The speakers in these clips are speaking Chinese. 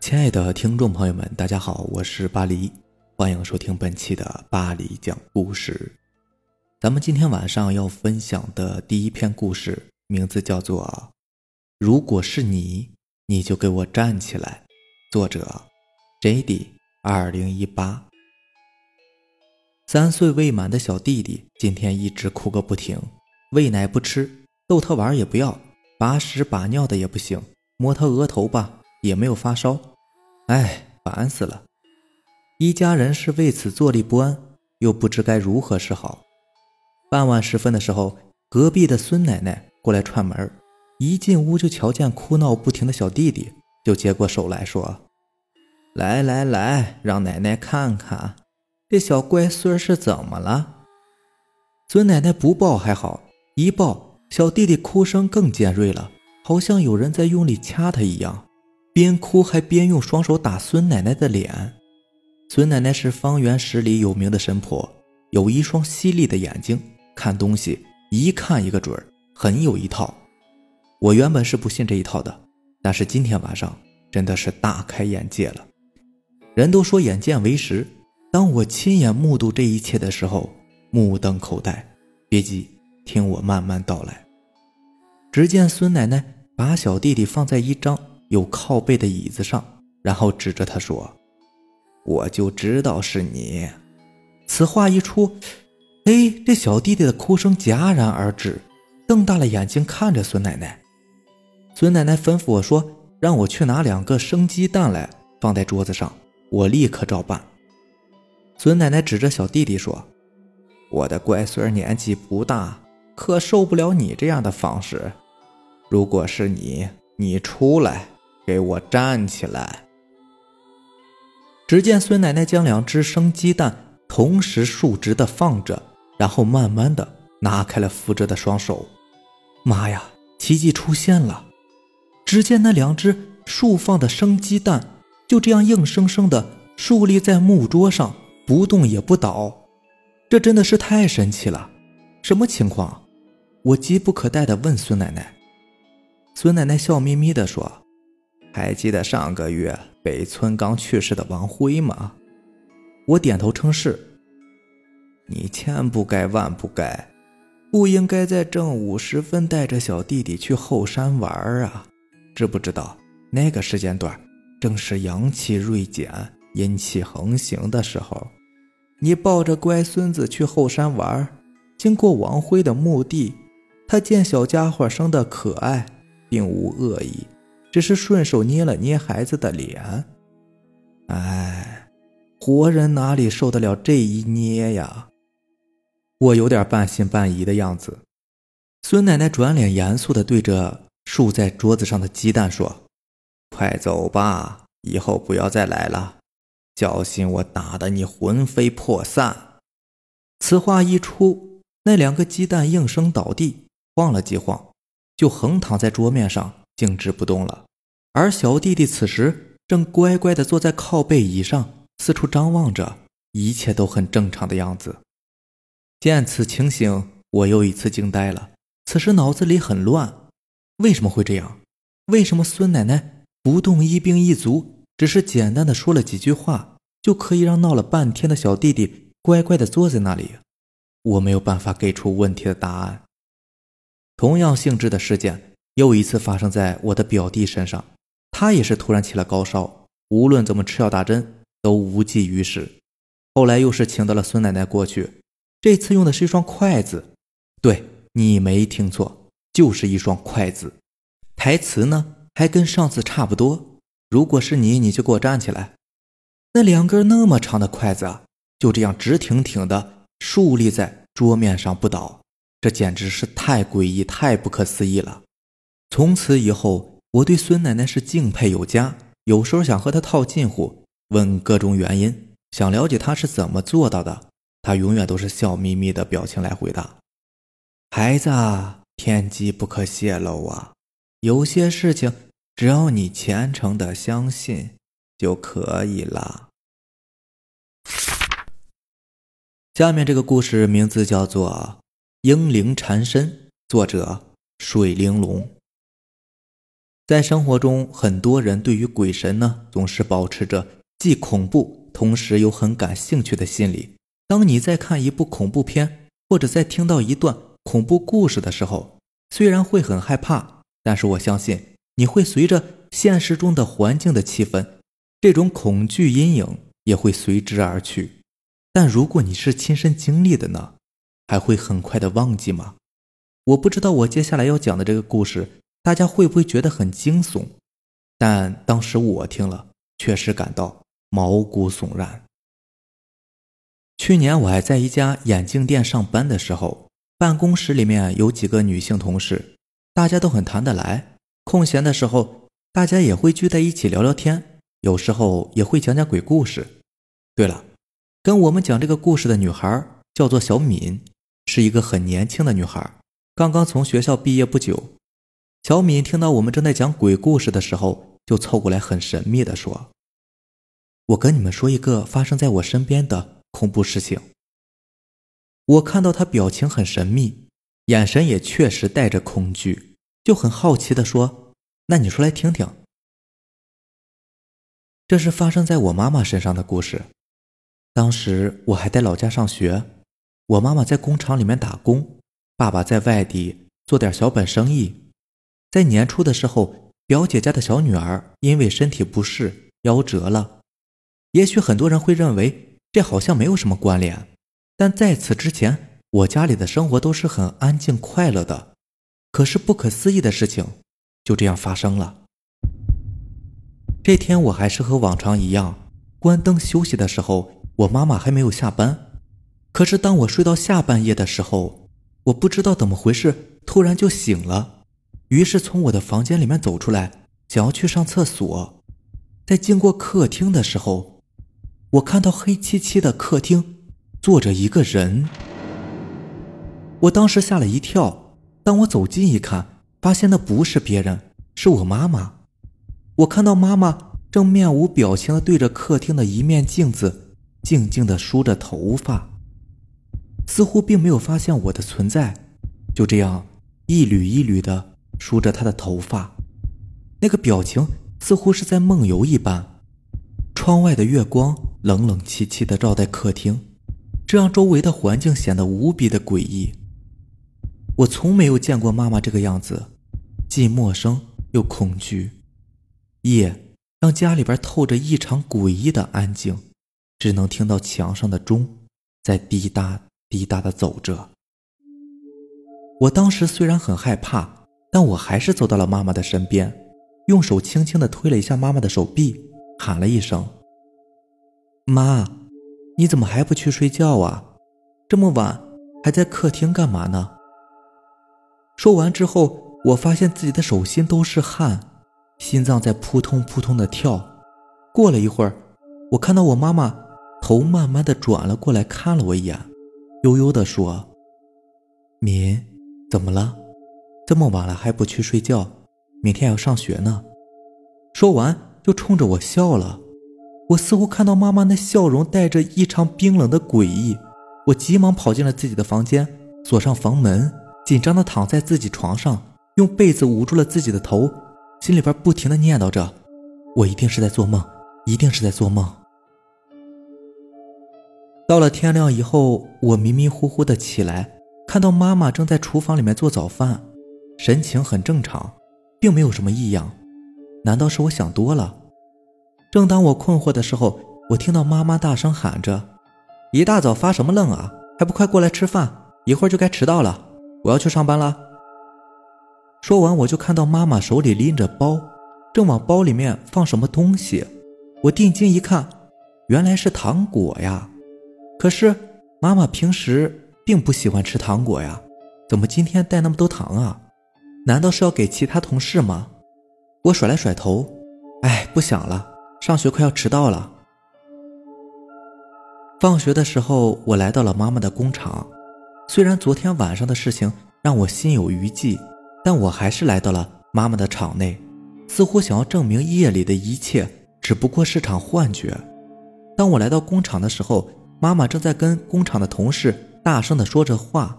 亲爱的听众朋友们，大家好，我是巴黎，欢迎收听本期的巴黎讲故事。咱们今天晚上要分享的第一篇故事，名字叫做《如果是你，你就给我站起来》，作者 J.D. 二零一八。三岁未满的小弟弟今天一直哭个不停，喂奶不吃，逗他玩也不要，把屎把尿的也不行，摸他额头吧也没有发烧。哎，烦死了！一家人是为此坐立不安，又不知该如何是好。傍晚时分的时候，隔壁的孙奶奶过来串门，一进屋就瞧见哭闹不停的小弟弟，就接过手来说：“来来来，让奶奶看看，这小乖孙是怎么了。”孙奶奶不抱还好，一抱，小弟弟哭声更尖锐了，好像有人在用力掐他一样。边哭还边用双手打孙奶奶的脸。孙奶奶是方圆十里有名的神婆，有一双犀利的眼睛，看东西一看一个准儿，很有一套。我原本是不信这一套的，但是今天晚上真的是大开眼界了。人都说眼见为实，当我亲眼目睹这一切的时候，目瞪口呆。别急，听我慢慢道来。只见孙奶奶把小弟弟放在一张。有靠背的椅子上，然后指着他说：“我就知道是你。”此话一出，哎，这小弟弟的哭声戛然而止，瞪大了眼睛看着孙奶奶。孙奶奶吩咐我说：“让我去拿两个生鸡蛋来，放在桌子上。”我立刻照办。孙奶奶指着小弟弟说：“我的乖孙年纪不大，可受不了你这样的方式。如果是你，你出来。”给我站起来！只见孙奶奶将两只生鸡蛋同时竖直的放着，然后慢慢的拿开了扶着的双手。妈呀，奇迹出现了！只见那两只竖放的生鸡蛋就这样硬生生的竖立在木桌上，不动也不倒。这真的是太神奇了！什么情况？我急不可待的问孙奶奶。孙奶奶笑眯眯的说。还记得上个月北村刚去世的王辉吗？我点头称是。你千不该万不该，不应该在正午时分带着小弟弟去后山玩啊！知不知道那个时间段正是阳气锐减、阴气横行的时候？你抱着乖孙子去后山玩，经过王辉的墓地，他见小家伙生得可爱，并无恶意。只是顺手捏了捏孩子的脸，哎，活人哪里受得了这一捏呀？我有点半信半疑的样子。孙奶奶转脸严肃地对着竖在桌子上的鸡蛋说：“快走吧，以后不要再来了，小心我打得你魂飞魄散。”此话一出，那两个鸡蛋应声倒地，晃了几晃，就横躺在桌面上。静止不动了，而小弟弟此时正乖乖地坐在靠背椅上，四处张望着，一切都很正常的样子。见此情形，我又一次惊呆了。此时脑子里很乱，为什么会这样？为什么孙奶奶不动一兵一卒，只是简单的说了几句话，就可以让闹了半天的小弟弟乖乖地坐在那里？我没有办法给出问题的答案。同样性质的事件。又一次发生在我的表弟身上，他也是突然起了高烧，无论怎么吃药打针都无济于事。后来又是请到了孙奶奶过去，这次用的是一双筷子，对你没听错，就是一双筷子。台词呢还跟上次差不多。如果是你，你就给我站起来。那两根那么长的筷子啊，就这样直挺挺的竖立在桌面上不倒，这简直是太诡异、太不可思议了。从此以后，我对孙奶奶是敬佩有加。有时候想和她套近乎，问各种原因，想了解她是怎么做到的，她永远都是笑眯眯的表情来回答。孩子，天机不可泄露啊！有些事情，只要你虔诚的相信就可以了。下面这个故事名字叫做《婴灵缠身》，作者水玲珑。在生活中，很多人对于鬼神呢，总是保持着既恐怖，同时又很感兴趣的心理。当你在看一部恐怖片，或者在听到一段恐怖故事的时候，虽然会很害怕，但是我相信你会随着现实中的环境的气氛，这种恐惧阴影也会随之而去。但如果你是亲身经历的呢，还会很快的忘记吗？我不知道我接下来要讲的这个故事。大家会不会觉得很惊悚？但当时我听了，确实感到毛骨悚然。去年我还在一家眼镜店上班的时候，办公室里面有几个女性同事，大家都很谈得来。空闲的时候，大家也会聚在一起聊聊天，有时候也会讲讲鬼故事。对了，跟我们讲这个故事的女孩叫做小敏，是一个很年轻的女孩，刚刚从学校毕业不久。小敏听到我们正在讲鬼故事的时候，就凑过来，很神秘的说：“我跟你们说一个发生在我身边的恐怖事情。”我看到她表情很神秘，眼神也确实带着恐惧，就很好奇的说：“那你说来听听。”这是发生在我妈妈身上的故事。当时我还在老家上学，我妈妈在工厂里面打工，爸爸在外地做点小本生意。在年初的时候，表姐家的小女儿因为身体不适夭折了。也许很多人会认为这好像没有什么关联，但在此之前，我家里的生活都是很安静快乐的。可是不可思议的事情就这样发生了。这天我还是和往常一样关灯休息的时候，我妈妈还没有下班。可是当我睡到下半夜的时候，我不知道怎么回事，突然就醒了。于是从我的房间里面走出来，想要去上厕所，在经过客厅的时候，我看到黑漆漆的客厅坐着一个人。我当时吓了一跳。当我走近一看，发现那不是别人，是我妈妈。我看到妈妈正面无表情的对着客厅的一面镜子，静静的梳着头发，似乎并没有发现我的存在，就这样一缕一缕的。梳着她的头发，那个表情似乎是在梦游一般。窗外的月光冷冷凄凄的照在客厅，这让周围的环境显得无比的诡异。我从没有见过妈妈这个样子，既陌生又恐惧。夜让家里边透着异常诡异的安静，只能听到墙上的钟在滴答滴答的走着。我当时虽然很害怕。但我还是走到了妈妈的身边，用手轻轻的推了一下妈妈的手臂，喊了一声：“妈，你怎么还不去睡觉啊？这么晚还在客厅干嘛呢？”说完之后，我发现自己的手心都是汗，心脏在扑通扑通的跳。过了一会儿，我看到我妈妈头慢慢的转了过来，看了我一眼，悠悠的说：“敏，怎么了？”这么晚了还不去睡觉，明天还要上学呢。说完就冲着我笑了。我似乎看到妈妈那笑容带着异常冰冷的诡异。我急忙跑进了自己的房间，锁上房门，紧张的躺在自己床上，用被子捂住了自己的头，心里边不停的念叨着：“我一定是在做梦，一定是在做梦。”到了天亮以后，我迷迷糊糊的起来，看到妈妈正在厨房里面做早饭。神情很正常，并没有什么异样，难道是我想多了？正当我困惑的时候，我听到妈妈大声喊着：“一大早发什么愣啊？还不快过来吃饭！一会儿就该迟到了，我要去上班了。”说完，我就看到妈妈手里拎着包，正往包里面放什么东西。我定睛一看，原来是糖果呀！可是妈妈平时并不喜欢吃糖果呀，怎么今天带那么多糖啊？难道是要给其他同事吗？我甩来甩头，哎，不想了，上学快要迟到了。放学的时候，我来到了妈妈的工厂。虽然昨天晚上的事情让我心有余悸，但我还是来到了妈妈的厂内，似乎想要证明夜里的一切只不过是场幻觉。当我来到工厂的时候，妈妈正在跟工厂的同事大声的说着话，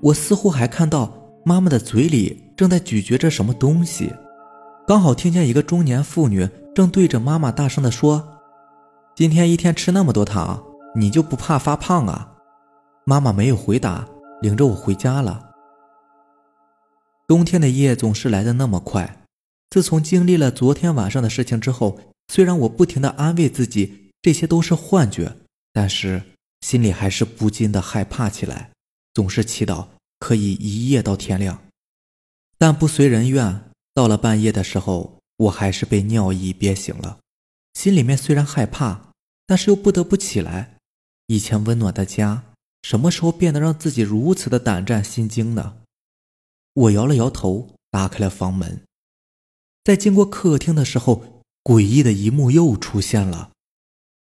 我似乎还看到。妈妈的嘴里正在咀嚼着什么东西，刚好听见一个中年妇女正对着妈妈大声地说：“今天一天吃那么多糖，你就不怕发胖啊？”妈妈没有回答，领着我回家了。冬天的夜总是来的那么快。自从经历了昨天晚上的事情之后，虽然我不停的安慰自己这些都是幻觉，但是心里还是不禁的害怕起来，总是祈祷可以一夜到天亮。但不随人愿，到了半夜的时候，我还是被尿意憋醒了。心里面虽然害怕，但是又不得不起来。以前温暖的家，什么时候变得让自己如此的胆战心惊呢？我摇了摇头，打开了房门。在经过客厅的时候，诡异的一幕又出现了。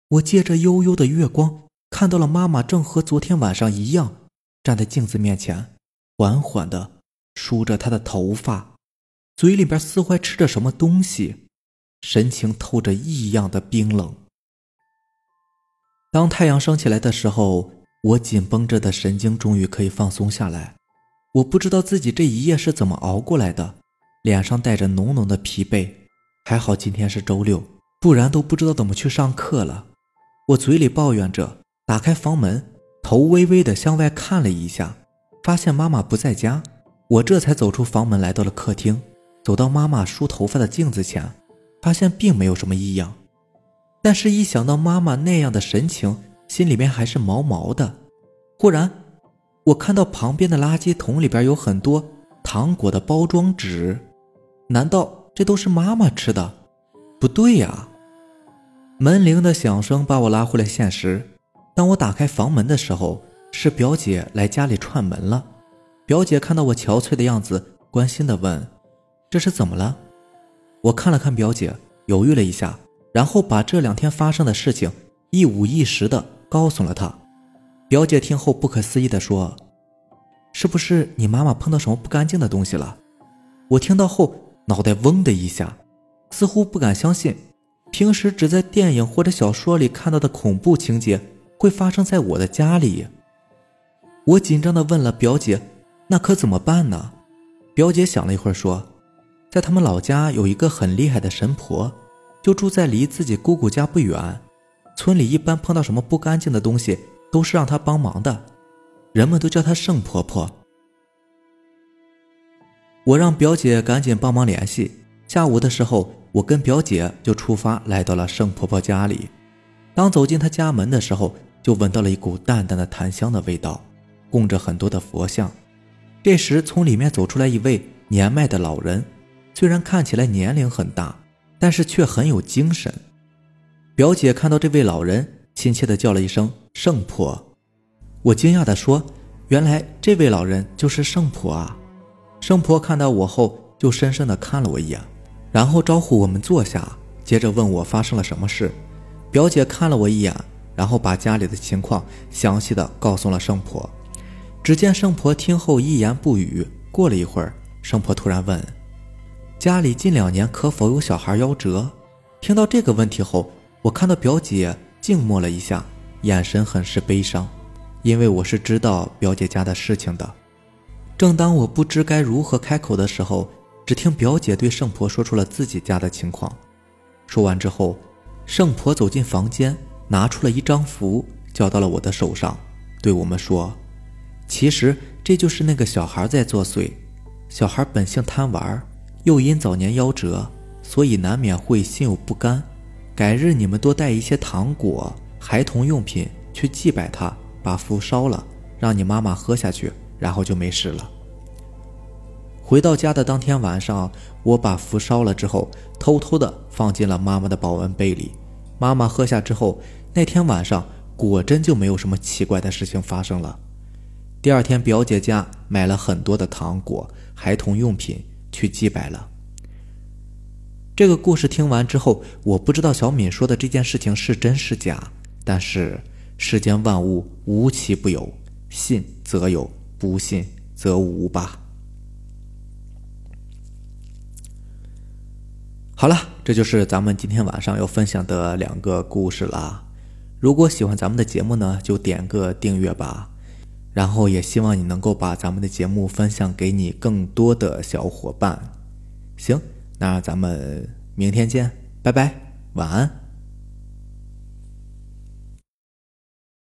我借着悠悠的月光，看到了妈妈正和昨天晚上一样，站在镜子面前，缓缓的。梳着他的头发，嘴里边似乎吃着什么东西，神情透着异样的冰冷。当太阳升起来的时候，我紧绷着的神经终于可以放松下来。我不知道自己这一夜是怎么熬过来的，脸上带着浓浓的疲惫。还好今天是周六，不然都不知道怎么去上课了。我嘴里抱怨着，打开房门，头微微的向外看了一下，发现妈妈不在家。我这才走出房门，来到了客厅，走到妈妈梳头发的镜子前，发现并没有什么异样，但是，一想到妈妈那样的神情，心里面还是毛毛的。忽然，我看到旁边的垃圾桶里边有很多糖果的包装纸，难道这都是妈妈吃的？不对呀！门铃的响声把我拉回了现实。当我打开房门的时候，是表姐来家里串门了。表姐看到我憔悴的样子，关心地问：“这是怎么了？”我看了看表姐，犹豫了一下，然后把这两天发生的事情一五一十地告诉了她。表姐听后不可思议地说：“是不是你妈妈碰到什么不干净的东西了？”我听到后，脑袋嗡的一下，似乎不敢相信，平时只在电影或者小说里看到的恐怖情节会发生在我的家里。我紧张地问了表姐。那可怎么办呢？表姐想了一会儿说：“在他们老家有一个很厉害的神婆，就住在离自己姑姑家不远。村里一般碰到什么不干净的东西，都是让她帮忙的，人们都叫她圣婆婆。”我让表姐赶紧帮忙联系。下午的时候，我跟表姐就出发来到了圣婆婆家里。当走进她家门的时候，就闻到了一股淡淡的檀香的味道，供着很多的佛像。这时，从里面走出来一位年迈的老人，虽然看起来年龄很大，但是却很有精神。表姐看到这位老人，亲切地叫了一声“圣婆”。我惊讶地说：“原来这位老人就是圣婆啊！”圣婆看到我后，就深深地看了我一眼，然后招呼我们坐下，接着问我发生了什么事。表姐看了我一眼，然后把家里的情况详细的告诉了圣婆。只见圣婆听后一言不语。过了一会儿，圣婆突然问：“家里近两年可否有小孩夭折？”听到这个问题后，我看到表姐静默了一下，眼神很是悲伤，因为我是知道表姐家的事情的。正当我不知该如何开口的时候，只听表姐对圣婆说出了自己家的情况。说完之后，圣婆走进房间，拿出了一张符，交到了我的手上，对我们说。其实这就是那个小孩在作祟。小孩本性贪玩，又因早年夭折，所以难免会心有不甘。改日你们多带一些糖果、孩童用品去祭拜他，把符烧了，让你妈妈喝下去，然后就没事了。回到家的当天晚上，我把符烧了之后，偷偷的放进了妈妈的保温杯里。妈妈喝下之后，那天晚上果真就没有什么奇怪的事情发生了。第二天，表姐家买了很多的糖果、孩童用品去祭拜了。这个故事听完之后，我不知道小敏说的这件事情是真是假，但是世间万物无奇不有，信则有，不信则无吧。好了，这就是咱们今天晚上要分享的两个故事了。如果喜欢咱们的节目呢，就点个订阅吧。然后也希望你能够把咱们的节目分享给你更多的小伙伴。行。那咱们明天见，拜拜，晚安。